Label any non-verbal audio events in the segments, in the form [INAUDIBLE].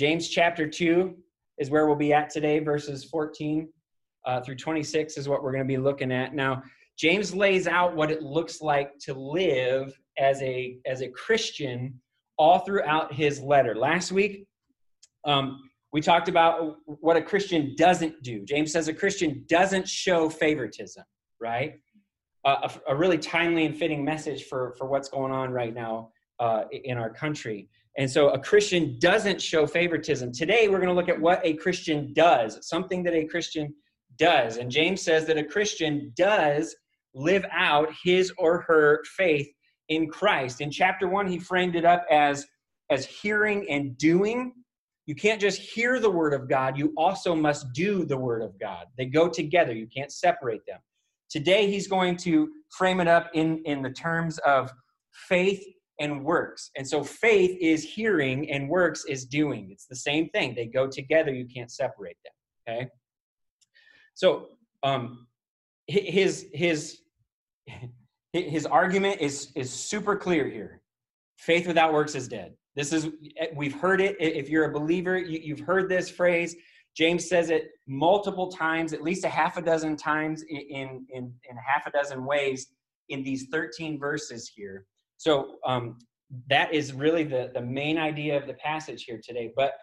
James chapter 2 is where we'll be at today, verses 14 uh, through 26 is what we're going to be looking at. Now, James lays out what it looks like to live as a, as a Christian all throughout his letter. Last week, um, we talked about what a Christian doesn't do. James says a Christian doesn't show favoritism, right? Uh, a, a, really timely and fitting message for, for what's going on right now uh, in our country. And so a Christian doesn't show favoritism. Today, we're going to look at what a Christian does, something that a Christian does. And James says that a Christian does live out his or her faith in Christ. In chapter one, he framed it up as, as hearing and doing. You can't just hear the word of God, you also must do the word of God. They go together, you can't separate them. Today, he's going to frame it up in, in the terms of faith and works. And so faith is hearing and works is doing. It's the same thing. They go together. You can't separate them. Okay. So um, his his his argument is is super clear here. Faith without works is dead. This is we've heard it. If you're a believer, you, you've heard this phrase. James says it multiple times, at least a half a dozen times in, in, in, in half a dozen ways in these 13 verses here. So um, that is really the, the main idea of the passage here today. But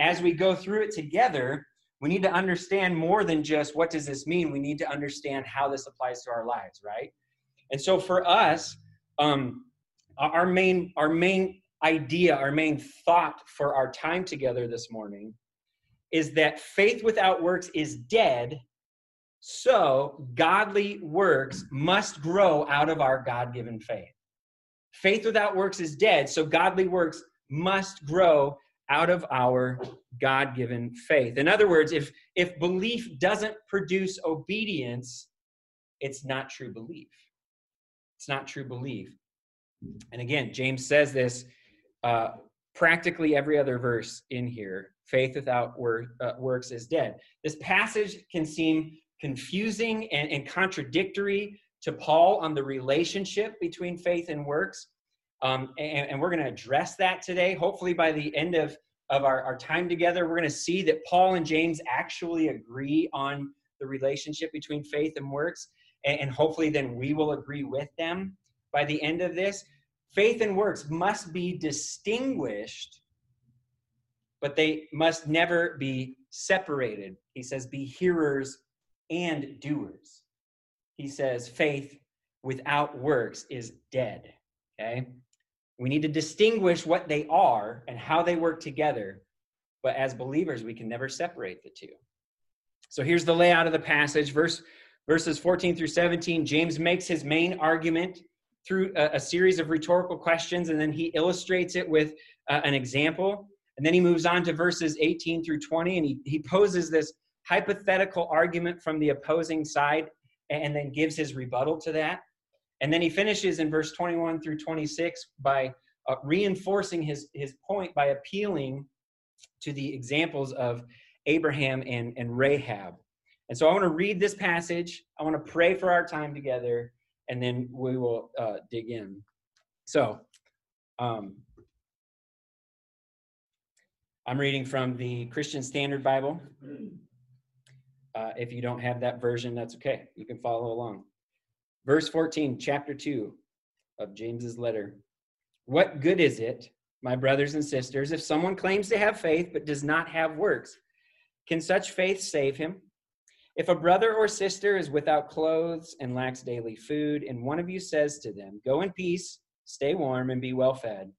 as we go through it together, we need to understand more than just what does this mean. We need to understand how this applies to our lives, right? And so for us, um, our main our main idea, our main thought for our time together this morning is that faith without works is dead. So godly works must grow out of our God given faith. Faith without works is dead, so godly works must grow out of our God-given faith. In other words, if if belief doesn't produce obedience, it's not true belief. It's not true belief. And again, James says this uh, practically every other verse in here. Faith without work, uh, works is dead. This passage can seem confusing and, and contradictory to Paul on the relationship between faith and works. Um, and, and, we're going to address that today. Hopefully, by the end of, of our, our time together, we're going to see that Paul and James actually agree on the relationship between faith and works. And, and hopefully, then we will agree with them by the end of this. Faith and works must be distinguished, but they must never be separated. He says, be hearers and doers he says faith without works is dead. Okay? We need to distinguish what they are and how they work together. But as believers, we can never separate the two. So here's the layout of the passage. Verse verses 14 through 17, James makes his main argument through a, a series of rhetorical questions, and then he illustrates it with uh, an example. And then he moves on to verses 18 through 20, and he, he poses this hypothetical argument from the opposing side and then gives his rebuttal to that. And then he finishes in verse 21 through 26 by uh, reinforcing his, his point by appealing to the examples of Abraham and, and Rahab. And so I want to read this passage. I want to pray for our time together, and then we will uh, dig in. So, um, I'm reading from the Christian Standard Bible. [CLEARS THROAT] Uh, if you don't have that version, that's okay. You can follow along. Verse 14, chapter 2 of James's letter. What good is it, my brothers and sisters, if someone claims to have faith but does not have works? Can such faith save him? If a brother or sister is without clothes and lacks daily food, and one of you says to them, Go in peace, stay warm, and be well fed,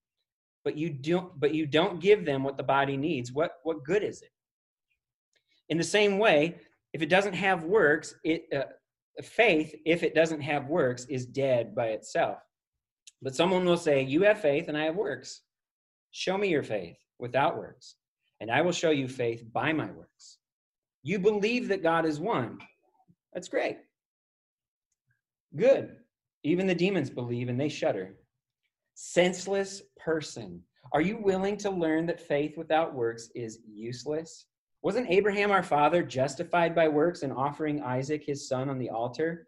but you don't but you don't give them what the body needs, what, what good is it? In the same way, if it doesn't have works, it uh, faith, if it doesn't have works, is dead by itself. But someone will say, You have faith and I have works. Show me your faith without works, and I will show you faith by my works. You believe that God is one. That's great. Good. Even the demons believe and they shudder. Senseless person. Are you willing to learn that faith without works is useless? Wasn't Abraham our father justified by works in offering Isaac his son on the altar?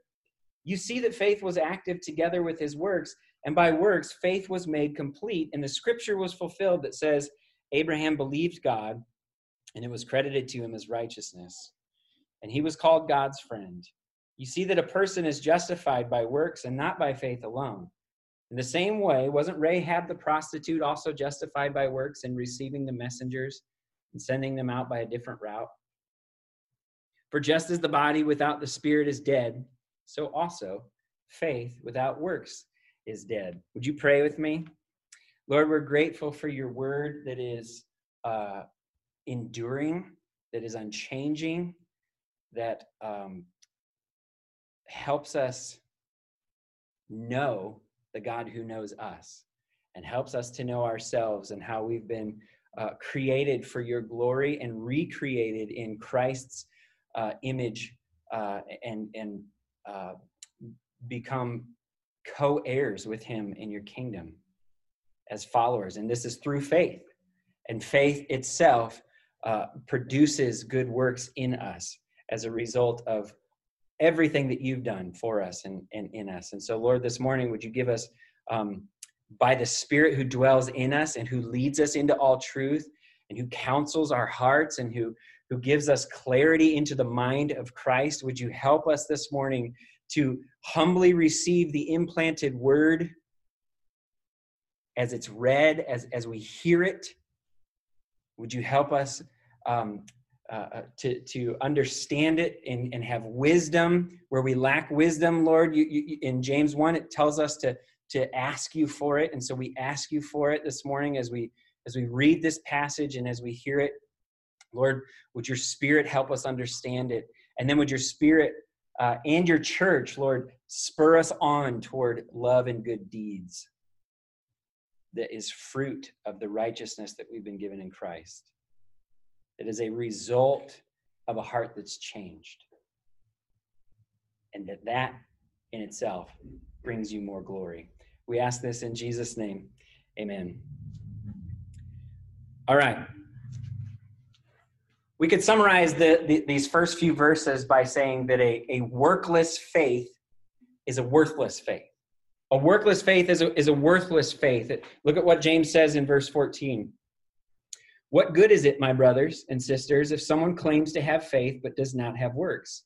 You see that faith was active together with his works, and by works, faith was made complete, and the scripture was fulfilled that says, Abraham believed God, and it was credited to him as righteousness. And he was called God's friend. You see that a person is justified by works and not by faith alone. In the same way, wasn't Rahab the prostitute also justified by works in receiving the messengers and sending them out by a different route? For just as the body without the spirit is dead, so also faith without works is dead. Would you pray with me? Lord, we're grateful for your word that is uh, enduring, that is unchanging, that um, helps us know the God who knows us and helps us to know ourselves and how we've been uh, created for your glory and recreated in Christ's uh, image uh, and and uh, become co-heirs with Him in your kingdom as followers. And this is through faith, and faith itself uh, produces good works in us as a result of everything that you've done for us and, and in us. And so, Lord, this morning, would you give us, um, by the Spirit who dwells in us and who leads us into all truth and who counsels our hearts and who, who gives us clarity into the mind of Christ, would you help us this morning to humbly receive the implanted word as it's read, as, as we hear it? Would you help us um, uh, uh, to, to understand it and, and have wisdom where we lack wisdom, Lord. You, you, in James 1, it tells us to, to ask you for it. And so we ask you for it this morning as we, as we read this passage and as we hear it. Lord, would your spirit help us understand it? And then would your spirit uh, and your church, Lord, spur us on toward love and good deeds that is fruit of the righteousness that we've been given in Christ. It is a result of a heart that's changed. And that that in itself brings you more glory. We ask this in Jesus' name. Amen. All right. We could summarize the, the, these first few verses by saying that a, a workless faith is a worthless faith. A workless faith is a, is a worthless faith. Look at what James says in verse 14. What good is it, my brothers and sisters, if someone claims to have faith but does not have works?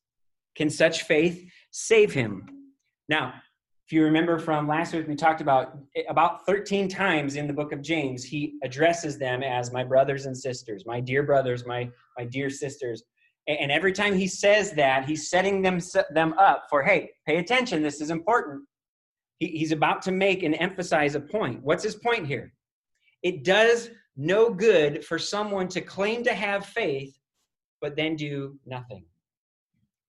Can such faith save him? Now, if you remember from last week, we talked about about 13 times in the book of James, he addresses them as my brothers and sisters, my dear brothers, my, my dear sisters. And every time he says that, he's setting them, them up for, hey, pay attention, this is important. He, he's about to make and emphasize a point. What's his point here? It does no good for someone to claim to have faith but then do nothing.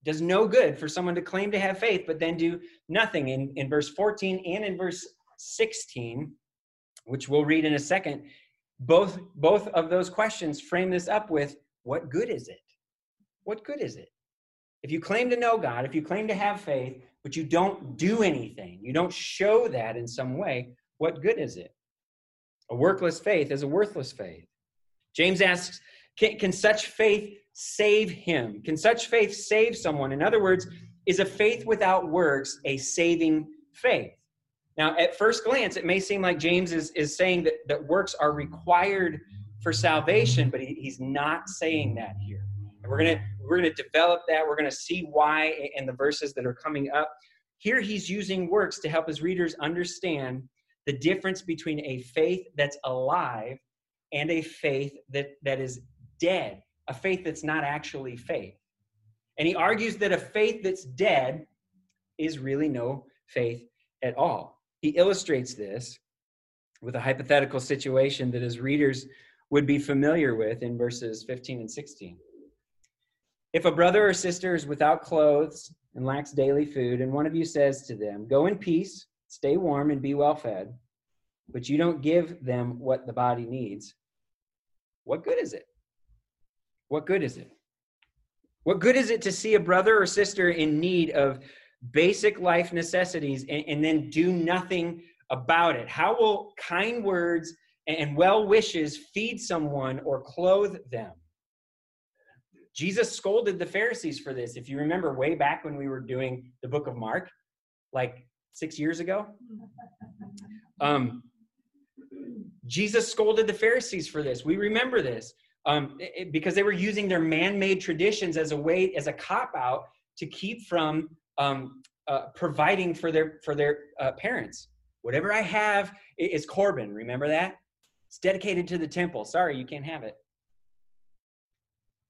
Does no good for someone to claim to have faith but then do nothing. In, in verse 14 and in verse 16, which we'll read in a second, both, both of those questions frame this up with what good is it? What good is it? If you claim to know God, if you claim to have faith, but you don't do anything, you don't show that in some way, what good is it? A workless faith is a worthless faith. James asks, can, can such faith save him? Can such faith save someone? In other words, is a faith without works a saving faith? Now, at first glance, it may seem like James is, is saying that, that works are required for salvation, but he, he's not saying that here. And we're gonna we're gonna develop that. We're gonna see why in the verses that are coming up. Here he's using works to help his readers understand the difference between a faith that's alive and a faith that, that is dead, a faith that's not actually faith. And he argues that a faith that's dead is really no faith at all. He illustrates this with a hypothetical situation that his readers would be familiar with in verses 15 and 16. If a brother or sister is without clothes and lacks daily food, and one of you says to them, Go in peace, stay warm and be well fed, but you don't give them what the body needs, what good is it? What good is it? What good is it to see a brother or sister in need of basic life necessities and, and then do nothing about it? How will kind words and well wishes feed someone or clothe them? Jesus scolded the Pharisees for this. If you remember way back when we were doing the book of Mark, like six years ago. [LAUGHS] Um, Jesus scolded the Pharisees for this. We remember this um, it, because they were using their man-made traditions as a way, as a cop out to keep from um, uh, providing for their for their uh, parents. Whatever I have is Corban Remember that? It's dedicated to the temple. Sorry, you can't have it.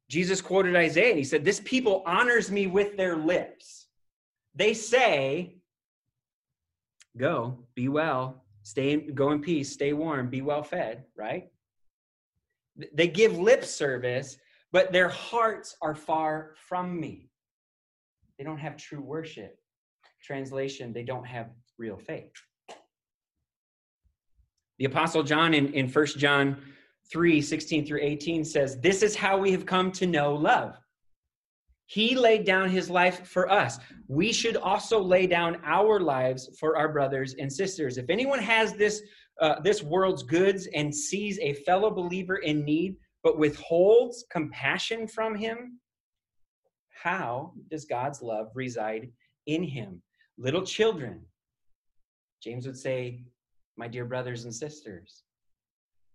Jesus quoted Isaiah and he said, This people honors me with their lips. They say, Go, be well, stay, go in peace, stay warm, be well fed, right? They give lip service, but their hearts are far from me. They don't have true worship. Translation, they don't have real faith. The Apostle John in, in 1 John 3 16 through 18 says, This is how we have come to know love. He laid down his life for us. We should also lay down our lives for our brothers and sisters. If anyone has this, uh, this world's goods and sees a fellow believer in need, but withholds compassion from him, how does God's love reside in him? Little children, James would say, my dear brothers and sisters,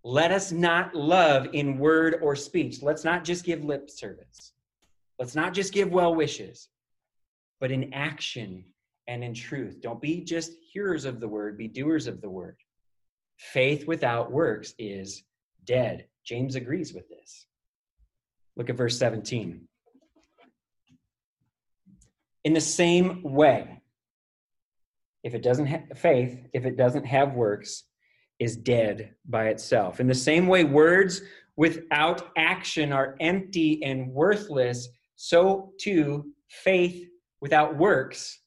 let us not love in word or speech. Let's not just give lip service. Let's not just give well wishes, but in action and in truth. Don't be just hearers of the word, be doers of the word. Faith without works is dead. James agrees with this. Look at verse 17. In the same way, if it doesn't have faith, if it doesn't have works, is dead by itself. In the same way, words without action are empty and worthless, so too faith without works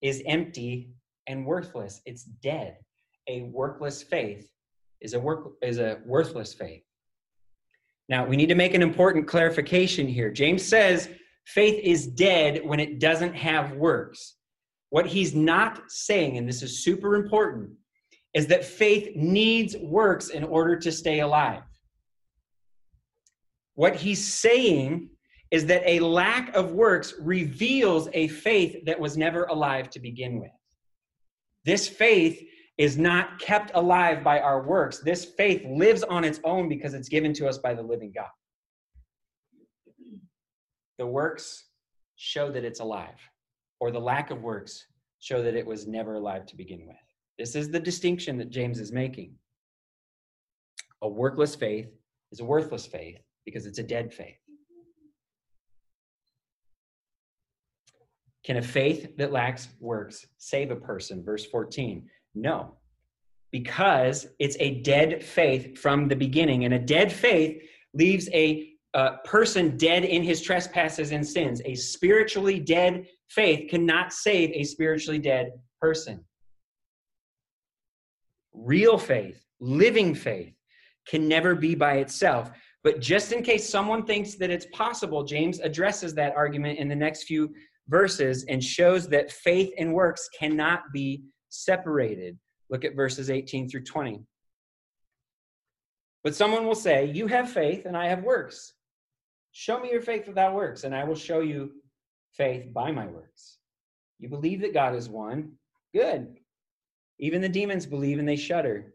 is empty and worthless. It's dead. A workless faith is a work is a worthless faith. Now, we need to make an important clarification here. James says faith is dead when it doesn't have works. What he's not saying, and this is super important, is that faith needs works in order to stay alive. What he's saying is that a lack of works reveals a faith that was never alive to begin with. This faith is not kept alive by our works. This faith lives on its own because it's given to us by the living God. The works show that it's alive, or the lack of works show that it was never alive to begin with. This is the distinction that James is making. A workless faith is a worthless faith because it's a dead faith. Can a faith that lacks works save a person? Verse 14. No, because it's a dead faith from the beginning. And a dead faith leaves a uh, person dead in his trespasses and sins. A spiritually dead faith cannot save a spiritually dead person. Real faith, living faith, can never be by itself. But just in case someone thinks that it's possible, James addresses that argument in the next few verses and shows that faith and works cannot be separated. Look at verses 18 through 20. But someone will say, You have faith and I have works. Show me your faith without works, and I will show you faith by my works. You believe that God is one. Good. Even the demons believe and they shudder.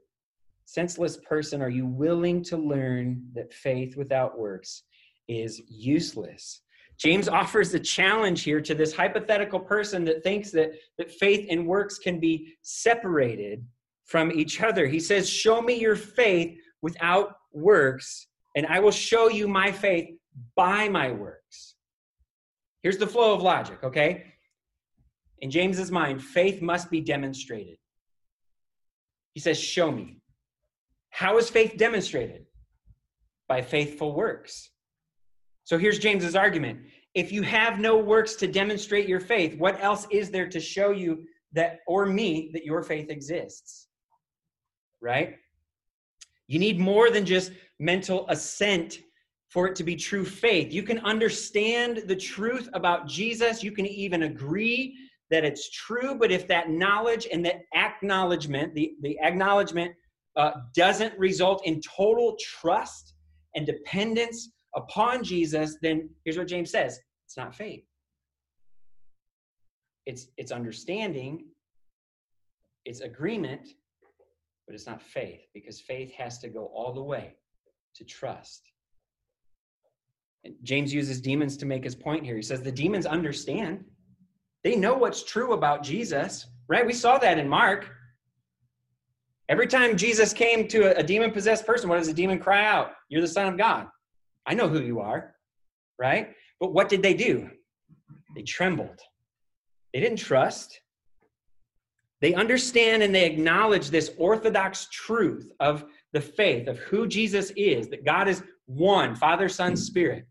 Senseless person, are you willing to learn that faith without works is useless? James offers a challenge here to this hypothetical person that thinks that, that faith and works can be separated from each other. He says, Show me your faith without works, and I will show you my faith by my works. Here's the flow of logic, okay? In James's mind, faith must be demonstrated. He says, Show me. How is faith demonstrated? By faithful works. So here's James's argument. If you have no works to demonstrate your faith, what else is there to show you that, or me, that your faith exists? Right? You need more than just mental assent for it to be true faith. You can understand the truth about Jesus. You can even agree that it's true, but if that knowledge and that acknowledgement, the, the acknowledgement uh, doesn't result in total trust and dependence upon Jesus, then here's what James says it's not faith. It's, it's understanding, it's agreement, but it's not faith because faith has to go all the way to trust. And James uses demons to make his point here. He says the demons understand. They know what's true about Jesus, right? We saw that in Mark. Every time Jesus came to a, a demon possessed person, what does the demon cry out? You're the Son of God. I know who you are, right? But what did they do? They trembled. They didn't trust. They understand and they acknowledge this orthodox truth of the faith of who Jesus is, that God is one, Father, Son, Spirit.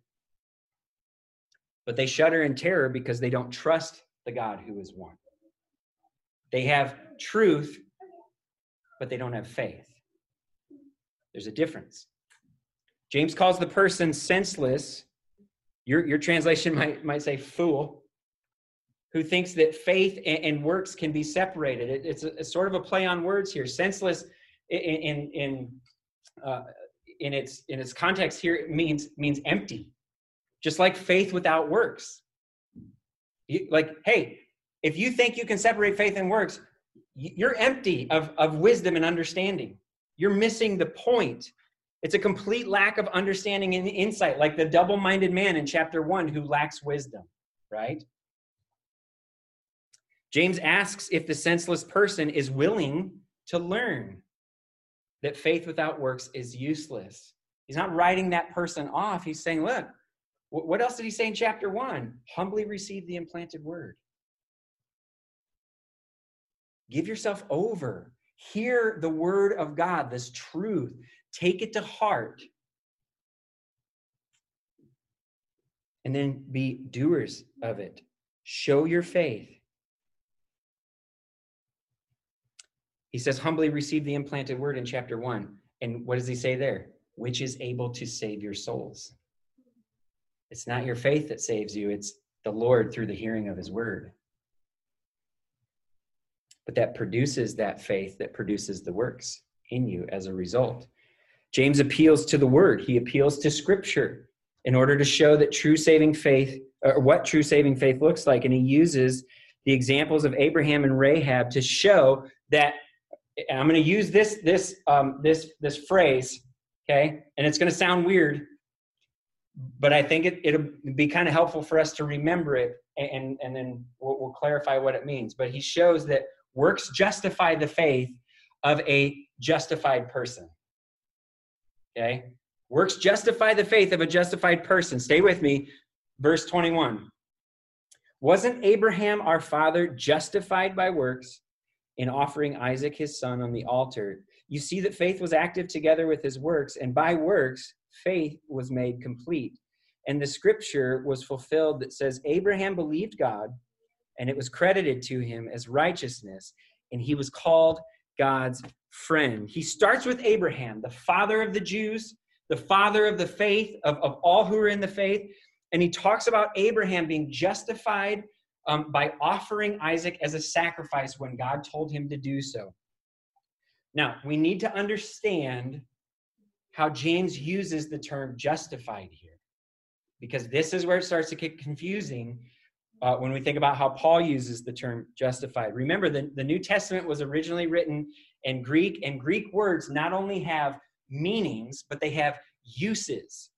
But they shudder in terror because they don't trust the God who is one. They have truth, but they don't have faith. There's a difference. James calls the person senseless. Your, your translation might, might say fool who thinks that faith and, works can be separated. It, it's, a, sort of a play on words here. Senseless in in in, uh, in its in its context here it means means empty, just like faith without works. You, like, hey, if you think you can separate faith and works, you're empty of, of wisdom and understanding. You're missing the point. It's a complete lack of understanding and insight, like the double minded man in chapter one who lacks wisdom, right? James asks if the senseless person is willing to learn that faith without works is useless. He's not writing that person off. He's saying, look, what else did he say in chapter one? Humbly receive the implanted word. Give yourself over. Hear the word of God, this truth. Take it to heart. And then be doers of it. Show your faith. He says, humbly receive the implanted word in chapter one. And what does he say there? Which is able to save your souls. It's not your faith that saves you, it's the Lord through the hearing of his word. But that produces that faith that produces the works in you as a result. James appeals to the word, he appeals to scripture in order to show that true saving faith, or what true saving faith looks like. And he uses the examples of Abraham and Rahab to show that I'm going to use this this um, this this phrase, okay? And it's going to sound weird, but I think it, it'll be kind of helpful for us to remember it, and and then we'll, we'll clarify what it means. But he shows that works justify the faith of a justified person. Okay, works justify the faith of a justified person. Stay with me, verse 21. Wasn't Abraham our father justified by works? in offering Isaac his son on the altar, you see that faith was active together with his works, and by works, faith was made complete. And the scripture was fulfilled that says, Abraham believed God, and it was credited to him as righteousness, and he was called God's friend. He starts with Abraham, the father of the Jews, the father of the faith, of, of all who are in the faith. And he talks about Abraham being justified um, by offering Isaac as a sacrifice when God told him to do so. Now, we need to understand how James uses the term justified here, because this is where it starts to get confusing uh, when we think about how Paul uses the term justified. Remember, the, the New Testament was originally written in Greek, and Greek words not only have meanings, but they have uses.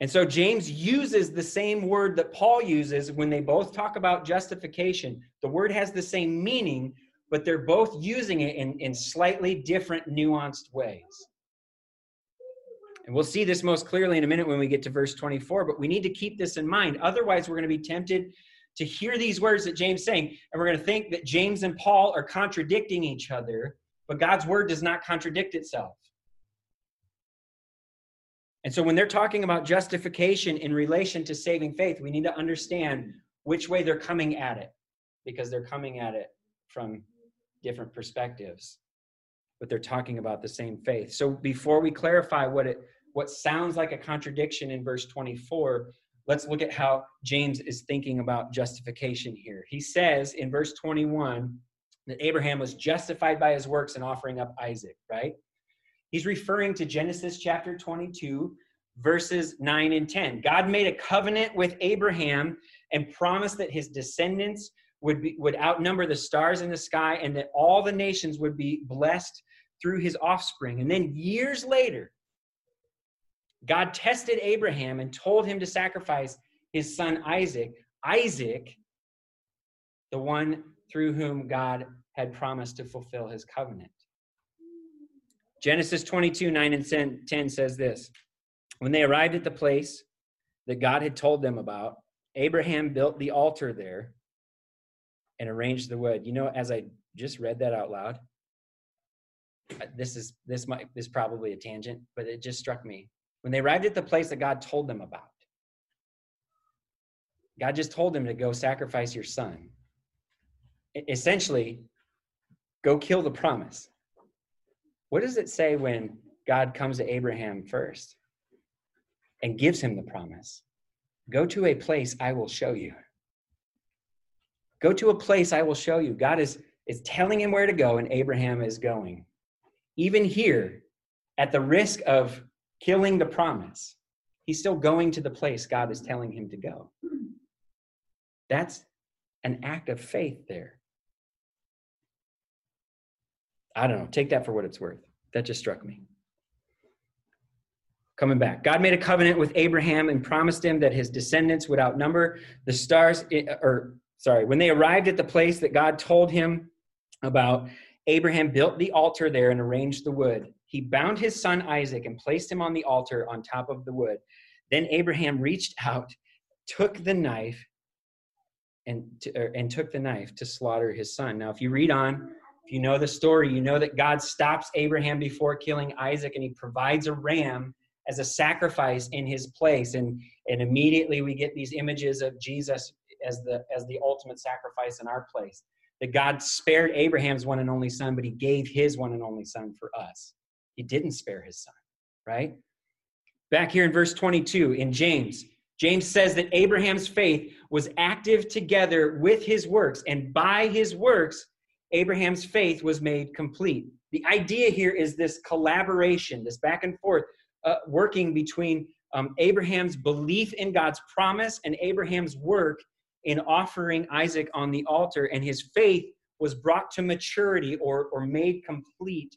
And so James uses the same word that Paul uses when they both talk about justification. The word has the same meaning, but they're both using it in, in slightly different, nuanced ways. And we'll see this most clearly in a minute when we get to verse 24, but we need to keep this in mind. Otherwise, we're going to be tempted to hear these words that James is saying, and we're going to think that James and Paul are contradicting each other, but God's word does not contradict itself. And so when they're talking about justification in relation to saving faith, we need to understand which way they're coming at it because they're coming at it from different perspectives but they're talking about the same faith so before we clarify what it what sounds like a contradiction in verse 24 let's look at how james is thinking about justification here he says in verse 21 that abraham was justified by his works in offering up isaac right He's referring to Genesis chapter 22, verses 9 and 10. God made a covenant with Abraham and promised that his descendants would be, would outnumber the stars in the sky and that all the nations would be blessed through his offspring. And then years later, God tested Abraham and told him to sacrifice his son Isaac. Isaac, the one through whom God had promised to fulfill his covenant. Genesis 22, 9 and 10 says this When they arrived at the place that God had told them about, Abraham built the altar there and arranged the wood. You know, as I just read that out loud, uh, this is this might this is probably a tangent, but it just struck me. When they arrived at the place that God told them about, God just told them to go sacrifice your son. Essentially, go kill the promise. What does it say when God comes to Abraham first and gives him the promise? Go to a place I will show you. Go to a place I will show you. God is, is telling him where to go, and Abraham is going. Even here, at the risk of killing the promise, he's still going to the place God is telling him to go. That's an act of faith there. I don't know. Take that for what it's worth. That just struck me. Coming back, God made a covenant with Abraham and promised him that his descendants would outnumber the stars, eh, or sorry, when they arrived at the place that God told him about, Abraham built the altar there and arranged the wood. He bound his son Isaac and placed him on the altar on top of the wood. Then Abraham reached out, took the knife, and, to, er, and took the knife to slaughter his son. Now, if you read on, if you know the story, you know that God stops Abraham before killing Isaac and he provides a ram as a sacrifice in his place. And, and immediately we get these images of Jesus as the, as the ultimate sacrifice in our place. That God spared Abraham's one and only son, but he gave his one and only son for us. He didn't spare his son, right? Back here in verse 22 in James, James says that Abraham's faith was active together with his works, and by his works, Abraham's faith was made complete. The idea here is this collaboration, this back and forth, uh, working between um, Abraham's belief in God's promise and Abraham's work in offering Isaac on the altar, and his faith was brought to maturity or, or made complete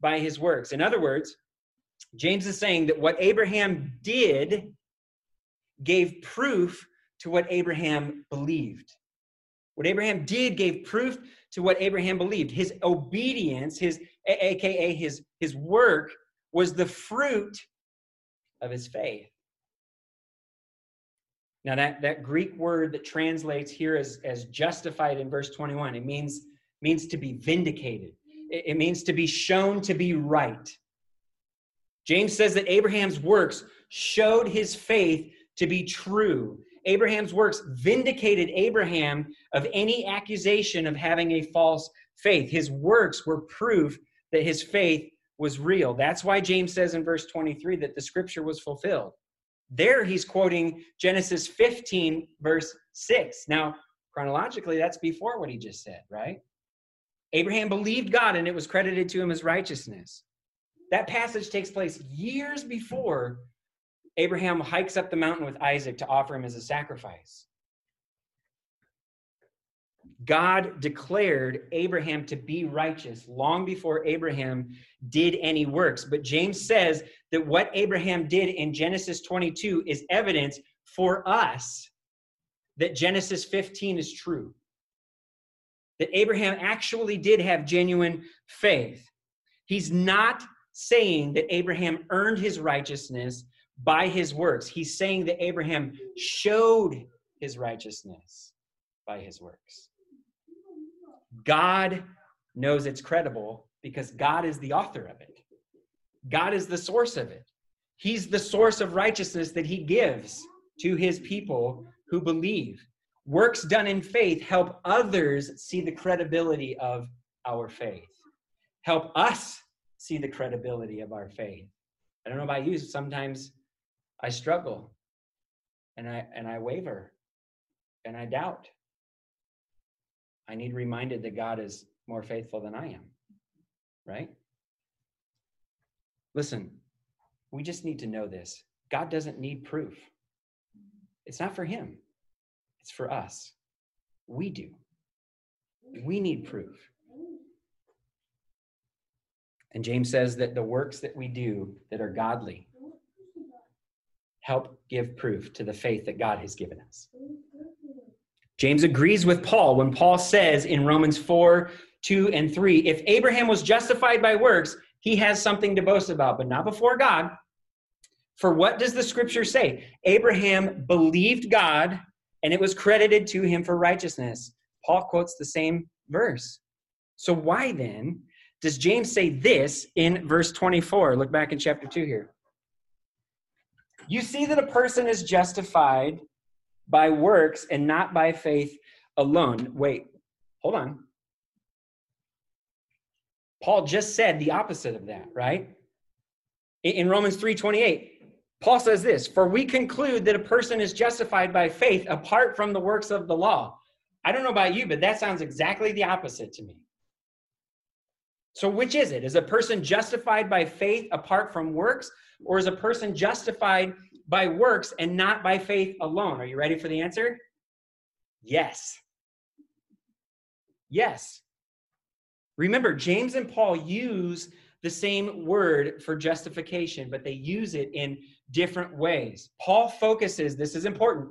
by his works. In other words, James is saying that what Abraham did gave proof to what Abraham believed. What Abraham did gave proof to what Abraham believed. His obedience, his aka his his work was the fruit of his faith. Now that that Greek word that translates here as as justified in verse 21, it means means to be vindicated. It, it means to be shown to be right. James says that Abraham's works showed his faith to be true. Abraham's works vindicated Abraham of any accusation of having a false faith. His works were proof that his faith was real. That's why James says in verse 23 that the scripture was fulfilled. There he's quoting Genesis 15, verse 6. Now, chronologically, that's before what he just said, right? Abraham believed God and it was credited to him as righteousness. That passage takes place years before Abraham hikes up the mountain with Isaac to offer him as a sacrifice. God declared Abraham to be righteous long before Abraham did any works. But James says that what Abraham did in Genesis 22 is evidence for us that Genesis 15 is true. That Abraham actually did have genuine faith. He's not saying that Abraham earned his righteousness by his works. He's saying that Abraham showed his righteousness by his works. God knows it's credible because God is the author of it. God is the source of it. He's the source of righteousness that he gives to his people who believe. Works done in faith help others see the credibility of our faith. Help us see the credibility of our faith. I don't know about you, sometimes I struggle and I and I waver and I doubt. I need reminded that God is more faithful than I am. Right? Listen, we just need to know this. God doesn't need proof. It's not for him. It's for us. We do. We need proof. And James says that the works that we do that are godly help give proof to the faith that God has given us. James agrees with Paul when Paul says in Romans 4 2 and 3 if Abraham was justified by works, he has something to boast about, but not before God. For what does the scripture say? Abraham believed God and it was credited to him for righteousness. Paul quotes the same verse. So, why then does James say this in verse 24? Look back in chapter 2 here. You see that a person is justified by works and not by faith alone. Wait, hold on. Paul just said the opposite of that, right? In Romans 3:28, Paul says this, "For we conclude that a person is justified by faith apart from the works of the law." I don't know about you, but that sounds exactly the opposite to me. So which is it? Is a person justified by faith apart from works or is a person justified by works and not by faith alone? Are you ready for the answer? Yes. Yes. Remember, James and Paul use the same word for justification, but they use it in different ways. Paul focuses, this is important,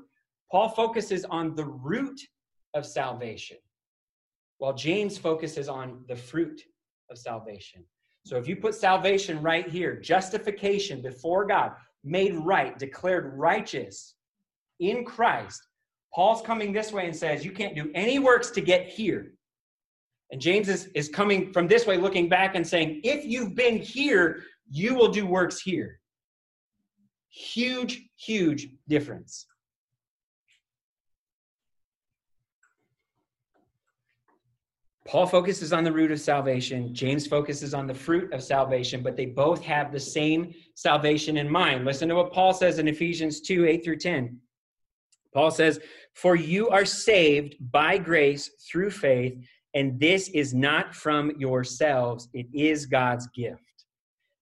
Paul focuses on the root of salvation, while James focuses on the fruit of salvation. So if you put salvation right here, justification before God, made right, declared righteous in Christ, Paul's coming this way and says, You can't do any works to get here. And James is, is coming from this way, looking back and saying, If you've been here, you will do works here. Huge, huge difference. Paul focuses on the root of salvation. James focuses on the fruit of salvation, but they both have the same salvation in mind. Listen to what Paul says in Ephesians 2 8 through 10. Paul says, For you are saved by grace through faith, and this is not from yourselves, it is God's gift,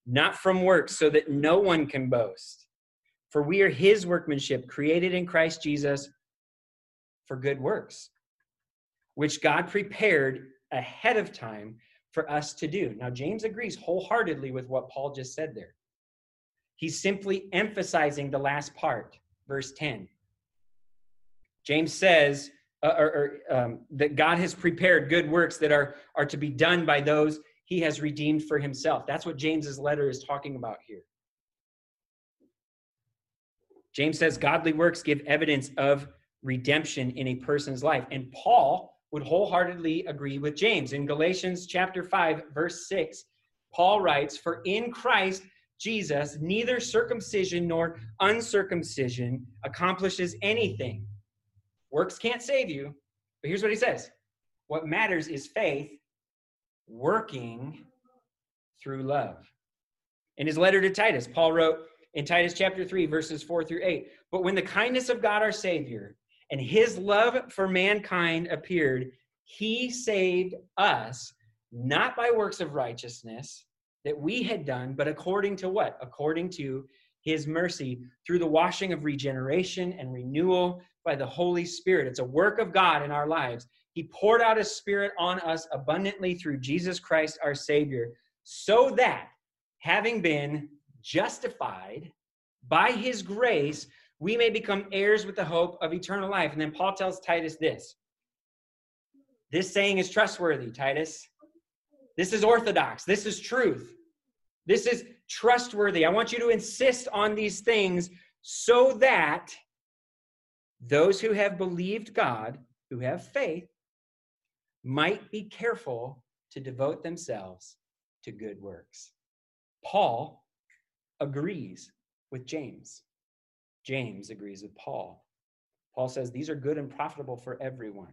not from works, so that no one can boast. For we are his workmanship, created in Christ Jesus for good works, which God prepared ahead of time for us to do. Now, James agrees wholeheartedly with what Paul just said there. He's simply emphasizing the last part, verse 10. James says uh, or, or um, that God has prepared good works that are, are to be done by those he has redeemed for himself. That's what James's letter is talking about here. James says godly works give evidence of redemption in a person's life. And Paul would wholeheartedly agree with James. In Galatians chapter 5, verse 6, Paul writes, For in Christ Jesus, neither circumcision nor uncircumcision accomplishes anything. Works can't save you. But here's what he says What matters is faith working through love. In his letter to Titus, Paul wrote in Titus chapter 3, verses 4 through 8 But when the kindness of God our Savior and his love for mankind appeared, he saved us not by works of righteousness that we had done, but according to what? According to his mercy through the washing of regeneration and renewal by the Holy Spirit. It's a work of God in our lives. He poured out his spirit on us abundantly through Jesus Christ our Savior, so that having been justified by his grace, we may become heirs with the hope of eternal life. And then Paul tells Titus this this saying is trustworthy, Titus. This is orthodox. This is truth. This is trustworthy. I want you to insist on these things so that those who have believed God, who have faith, might be careful to devote themselves to good works. Paul agrees with James. James agrees with Paul. Paul says these are good and profitable for everyone.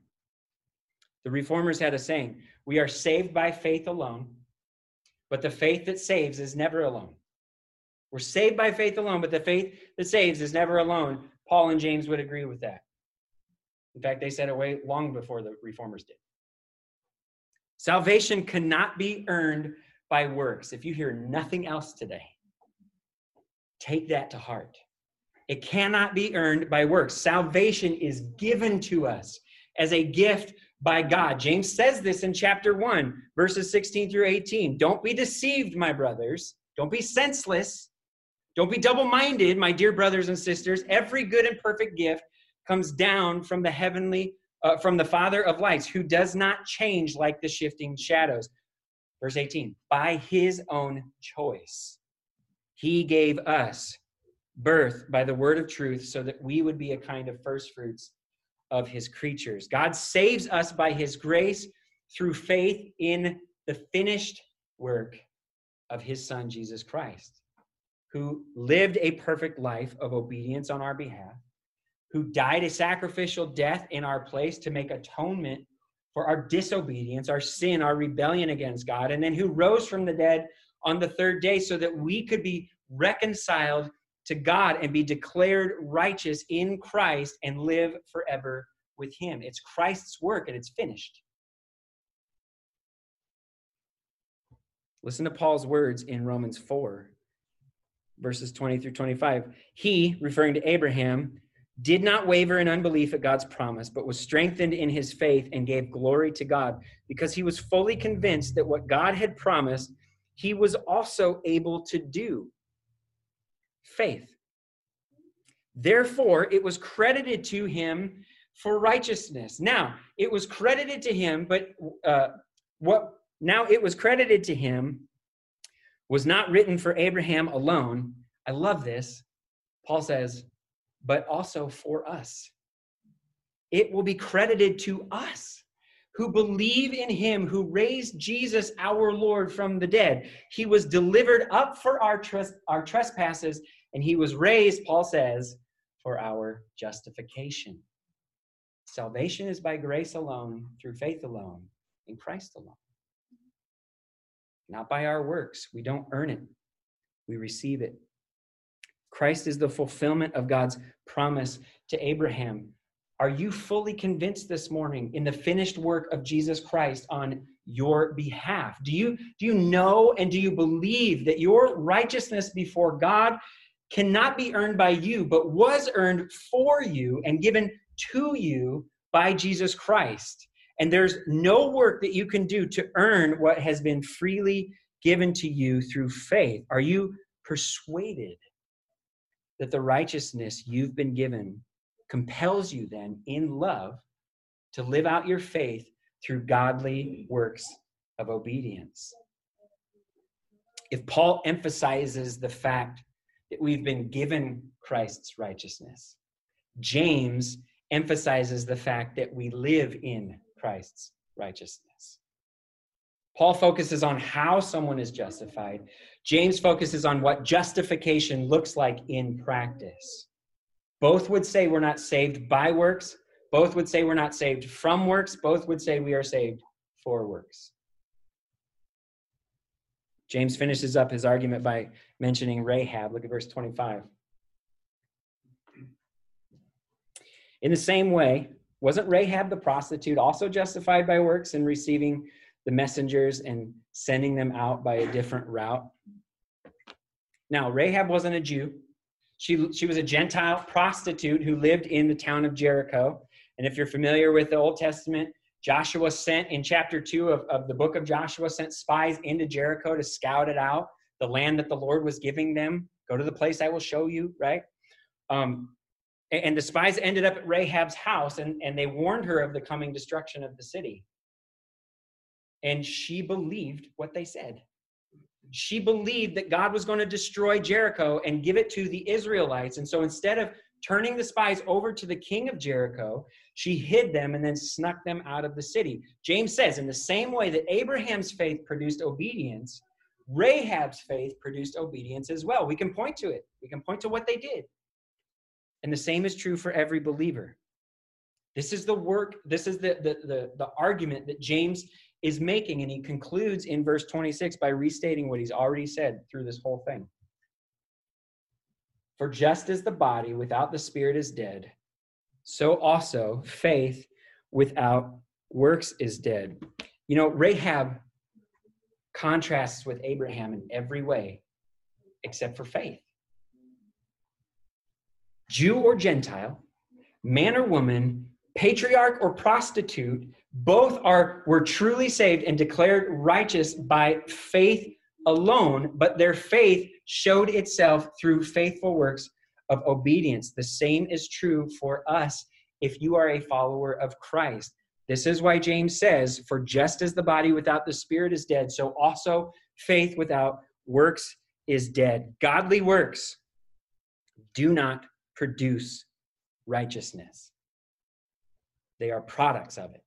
The reformers had a saying We are saved by faith alone, but the faith that saves is never alone. We're saved by faith alone, but the faith that saves is never alone. Paul and James would agree with that. In fact, they said it way long before the reformers did. Salvation cannot be earned by works. If you hear nothing else today, take that to heart. It cannot be earned by works. Salvation is given to us as a gift by God. James says this in chapter 1, verses 16 through 18. Don't be deceived, my brothers. Don't be senseless. Don't be double minded, my dear brothers and sisters. Every good and perfect gift comes down from the heavenly, uh, from the Father of lights, who does not change like the shifting shadows. Verse 18 By his own choice, he gave us birth by the word of truth so that we would be a kind of first fruits of his creatures. God saves us by his grace through faith in the finished work of his son, Jesus Christ, who lived a perfect life of obedience on our behalf, who died a sacrificial death in our place to make atonement for our disobedience, our sin, our rebellion against God, and then who rose from the dead on the third day so that we could be reconciled to God and be declared righteous in Christ and live forever with Him. It's Christ's work and it's finished. Listen to Paul's words in Romans 4, verses 20 through 25. He, referring to Abraham, did not waver in unbelief at God's promise, but was strengthened in his faith and gave glory to God because he was fully convinced that what God had promised, he was also able to do faith. Therefore, it was credited to him for righteousness. Now, it was credited to him, but uh, what now it was credited to him was not written for Abraham alone. I love this. Paul says, but also for us. It will be credited to us who believe in him who raised Jesus our Lord from the dead. He was delivered up for our, tres- our trespasses and he was raised, Paul says, for our justification. Salvation is by grace alone, through faith alone, in Christ alone. Not by our works. We don't earn it, we receive it. Christ is the fulfillment of God's promise to Abraham. Are you fully convinced this morning in the finished work of Jesus Christ on your behalf? Do you, do you know and do you believe that your righteousness before God cannot be earned by you, but was earned for you and given to you by Jesus Christ. And there's no work that you can do to earn what has been freely given to you through faith. Are you persuaded that the righteousness you've been given compels you then in love to live out your faith through godly works of obedience? If Paul emphasizes the fact that we've been given Christ's righteousness. James emphasizes the fact that we live in Christ's righteousness. Paul focuses on how someone is justified. James focuses on what justification looks like in practice. Both would say we're not saved by works. Both would say we're not saved from works. Both would say we are saved for works. James finishes up his argument by mentioning Rahab. Look at verse 25. In the same way, wasn't Rahab the prostitute also justified by works in receiving the messengers and sending them out by a different route? Now, Rahab wasn't a Jew. She, she was a Gentile prostitute who lived in the town of Jericho. And if you're familiar with the Old Testament, Joshua sent in chapter two of, of the book of Joshua, sent spies into Jericho to scout it out, the land that the Lord was giving them. Go to the place I will show you, right? Um, and, and the spies ended up at Rahab's house and, and they warned her of the coming destruction of the city. And she believed what they said. She believed that God was going to destroy Jericho and give it to the Israelites. And so instead of turning the spies over to the king of Jericho, she hid them and then snuck them out of the city. James says, in the same way that Abraham's faith produced obedience, Rahab's faith produced obedience as well. We can point to it, we can point to what they did. And the same is true for every believer. This is the work, this is the, the, the, the argument that James is making. And he concludes in verse 26 by restating what he's already said through this whole thing. For just as the body without the spirit is dead, so also faith without works is dead. You know, Rahab contrasts with Abraham in every way except for faith. Jew or Gentile, man or woman, patriarch or prostitute, both are were truly saved and declared righteous by faith alone, but their faith showed itself through faithful works of obedience. The same is true for us if you are a follower of Christ. This is why James says, For just as the body without the spirit is dead, so also faith without works is dead. Godly works do not produce righteousness, they are products of it.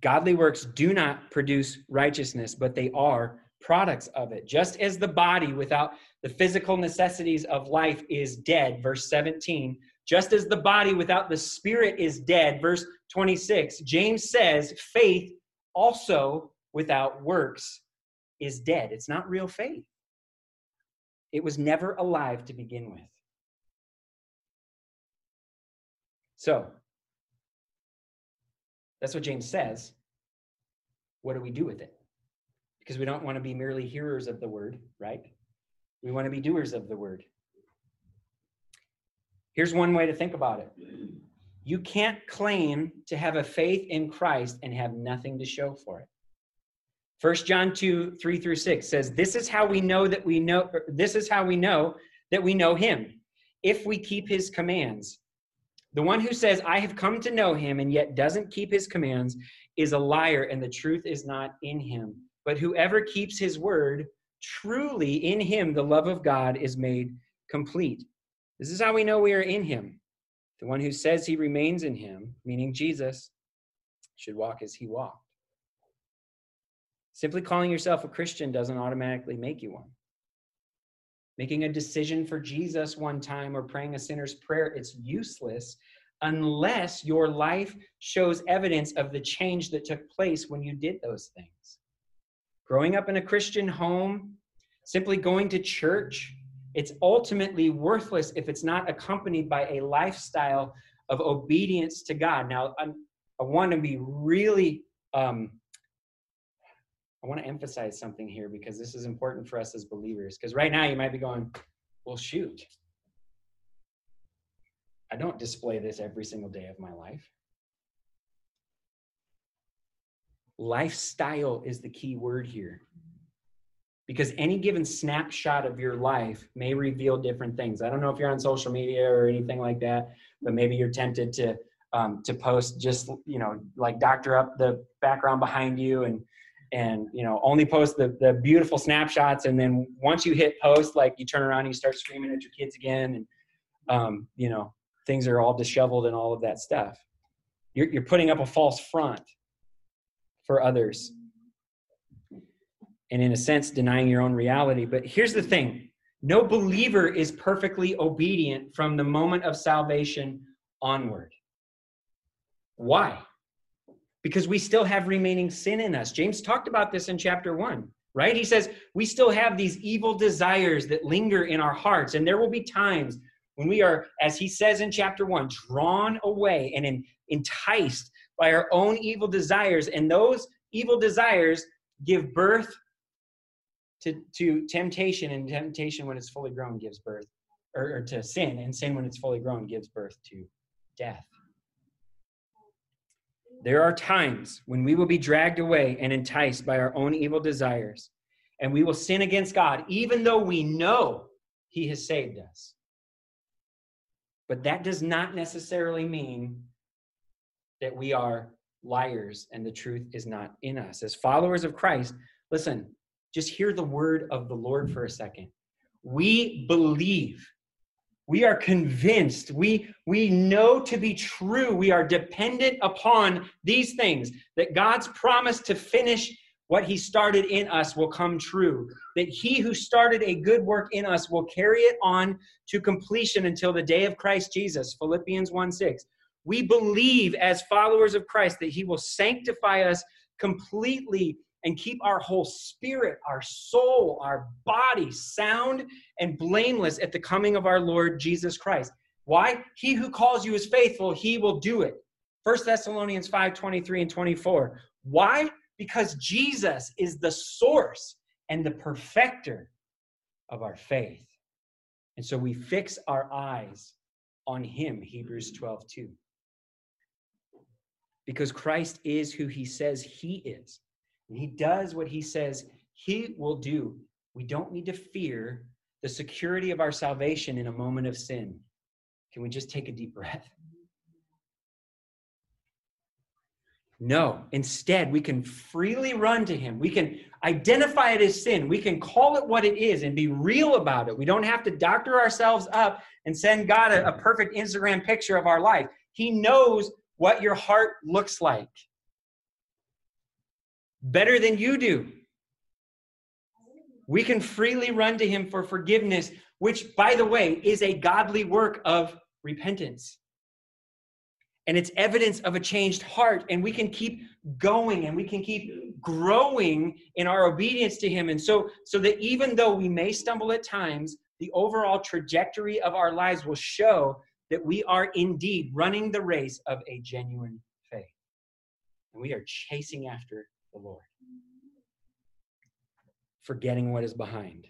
Godly works do not produce righteousness, but they are products of it. Just as the body without the physical necessities of life is dead, verse 17, just as the body without the spirit is dead, verse 26, James says faith also without works is dead. It's not real faith. It was never alive to begin with. So, that's what James says. What do we do with it? Because we don't want to be merely hearers of the word, right? We want to be doers of the word. Here's one way to think about it you can't claim to have a faith in Christ and have nothing to show for it. First John 2, 3 through 6 says, This is how we know that we know this is how we know that we know him, if we keep his commands. The one who says, I have come to know him and yet doesn't keep his commands is a liar, and the truth is not in him. But whoever keeps his word, truly in him the love of God is made complete. This is how we know we are in him. The one who says he remains in him, meaning Jesus, should walk as he walked. Simply calling yourself a Christian doesn't automatically make you one. Making a decision for Jesus one time or praying a sinner's prayer, it's useless unless your life shows evidence of the change that took place when you did those things. Growing up in a Christian home, simply going to church, it's ultimately worthless if it's not accompanied by a lifestyle of obedience to God. Now, I'm, i want to be really um, I want to emphasize something here because this is important for us as believers. Because right now you might be going, well, shoot. I don't display this every single day of my life. Lifestyle is the key word here. Because any given snapshot of your life may reveal different things. I don't know if you're on social media or anything like that, but maybe you're tempted to um, to post just you know like doctor up the background behind you and and you know only post the, the beautiful snapshots and then once you hit post like you turn around and you start screaming at your kids again and um, you know things are all disheveled and all of that stuff you're, you're putting up a false front for others. And in a sense denying your own reality. But here's the thing. No believer is perfectly obedient from the moment of salvation onward. Why? Because we still have remaining sin in us. James talked about this in chapter one, right? He says we still have these evil desires that linger in our hearts, and there will be times when we are, as he says in chapter one, drawn away and enticed by our own evil desires, and those evil desires give birth to, to temptation, and temptation, when it's fully grown, gives birth, or, or to sin, and sin, when it's fully grown, gives birth to death. There are times when we will be dragged away and enticed by our own evil desires, and we will sin against God, even though we know He has saved us. But that does not necessarily mean that we are liars and the truth is not in us. As followers of Christ, listen, just hear the word of the Lord for a second. We believe. We are convinced. We we know to be true. We are dependent upon these things that god's promise to finish what he started in us will come true that he who started a good work in us will carry it on to completion until the day of christ jesus. Philippians 1 6 we believe as followers of christ that he will sanctify us completely and keep our whole spirit, our soul, our body sound and blameless at the coming of our Lord Jesus Christ. Why? He who calls you is faithful, he will do it. 1 Thessalonians 5 23 and 24. Why? Because Jesus is the source and the perfecter of our faith. And so we fix our eyes on him, Hebrews 12 2. Because Christ is who he says he is. And he does what he says he will do. We don't need to fear the security of our salvation in a moment of sin. Can we just take a deep breath? No, instead, we can freely run to Him. We can identify it as sin. We can call it what it is and be real about it. We don't have to doctor ourselves up and send God a, a perfect Instagram picture of our life. He knows what your heart looks like. Better than you do. We can freely run to Him for forgiveness, which, by the way, is a godly work of repentance. And it's evidence of a changed heart and we can keep going and we can keep growing in our obedience to him. And so so that even though we may stumble at times the overall trajectory of our lives will show that we are indeed running the race of a genuine faith and we are chasing after the lord forgetting what is behind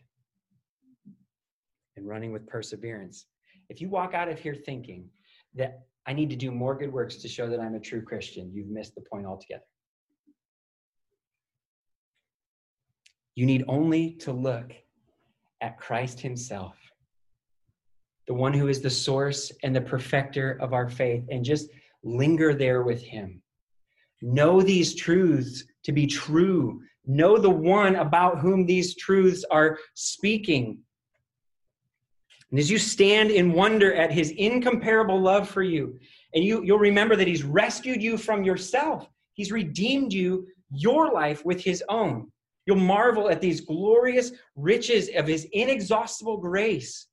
and running with perseverance if you walk out of here thinking that I need to do more good works to show that I'm a true Christian. You've missed the point altogether. You need only to look at Christ Himself, the one who is the source and the perfecter of our faith, and just linger there with Him. Know these truths to be true. Know the one about whom these truths are speaking. And as you stand in wonder at his incomparable love for you, and you, you'll remember that he's rescued you from yourself, he's redeemed you, your life, with his own. You'll marvel at these glorious riches of his inexhaustible grace.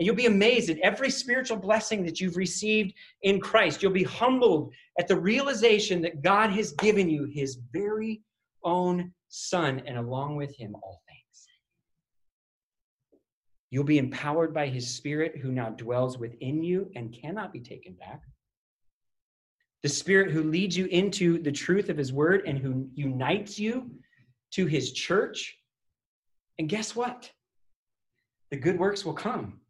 And you'll be amazed at every spiritual blessing that you've received in Christ. You'll be humbled at the realization that God has given you his very own Son, and along with him, all things. You'll be empowered by his spirit who now dwells within you and cannot be taken back. The spirit who leads you into the truth of his word and who unites you to his church. And guess what? The good works will come.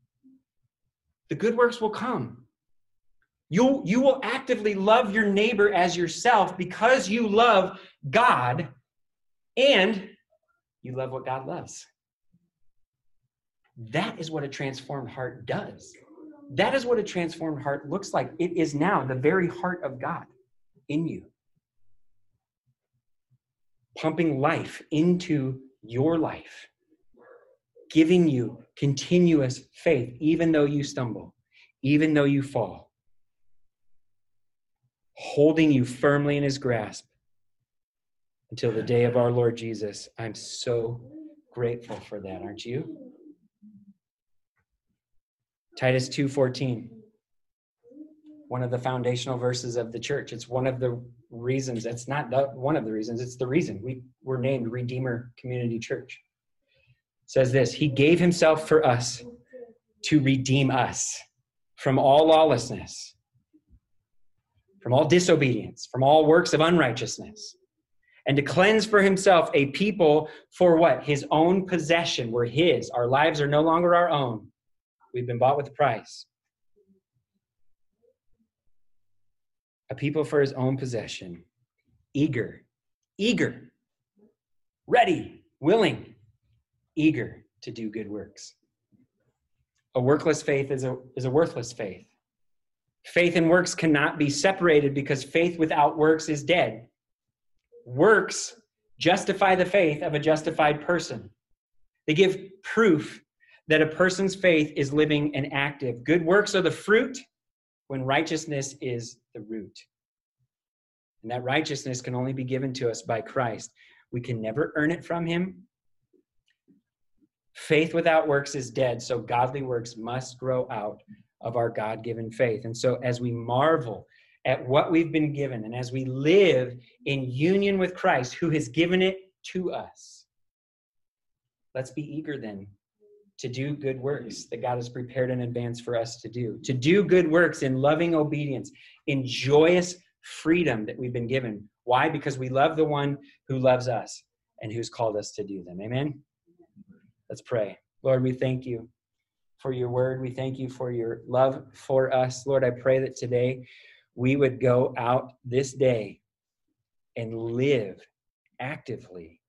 The good works will come. You'll, you will actively love your neighbor as yourself because you love God and you love what God loves. That is what a transformed heart does. That is what a transformed heart looks like. It is now the very heart of God in you, pumping life into your life, giving you continuous faith, even though you stumble, even though you fall, holding you firmly in his grasp until the day of our Lord Jesus. I'm so grateful for that, aren't you? Titus 2:14. One of the foundational verses of the church. It's one of the reasons. It's not the, one of the reasons. It's the reason we were named Redeemer Community Church. Says this, he gave himself for us to redeem us from all lawlessness, from all disobedience, from all works of unrighteousness, and to cleanse for himself a people for what? His own possession. We're his. Our lives are no longer our own We've been bought with a price. A people for his own possession, eager, eager, ready, willing, eager to do good works. A workless faith is a, is a worthless faith. Faith and works cannot be separated because faith without works is dead. Works justify the faith of a justified person. They give proof that a person's faith is living and active. Good works are the fruit when righteousness is the root. And that righteousness can only be given to us by Christ. We can never earn it from Him. Faith without works is dead, so godly works must grow out of our God given faith. And so, as we marvel at what we've been given and as we live in union with Christ who has given it to us, let's be eager then to do good works that God has prepared in advance for us to do, to do good works in loving obedience, in joyous freedom that we've been given. Why? Because we love the one who loves us and who's called us to do them. Amen? Let's pray. Lord, we thank you for your word. We thank you for your love for us. Lord, I pray that today we would go out this day and live actively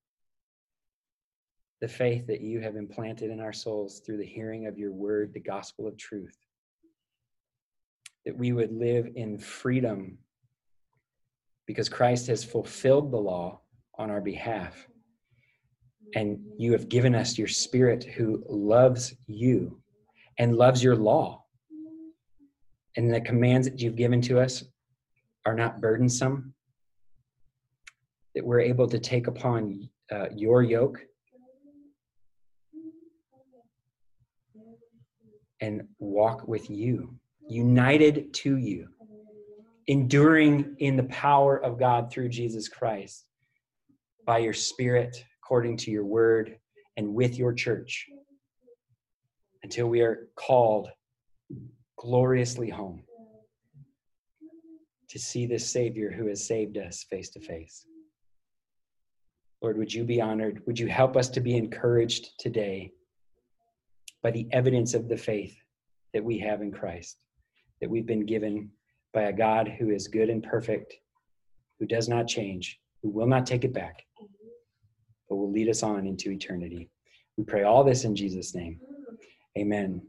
the faith that you have implanted in our souls through the hearing of your word, the gospel of truth. That we would live in freedom because Christ has fulfilled the law on our behalf. And you have given us your spirit who loves you and loves your law. And the commands that you've given to us are not burdensome, that we're able to take upon uh, your yoke and walk with you, united to you, enduring in the power of God through Jesus Christ by your Spirit, according to your word, and with your church until we are called gloriously home to see this Savior who has saved us face to face. Lord, would you be honored? Would you help us to be encouraged today? by the evidence of the faith that we have in Christ, that we've been given by a God who is good and perfect, who does not change, who will not take it back, but will lead us on into eternity. We pray all this in Jesus' name. Amen.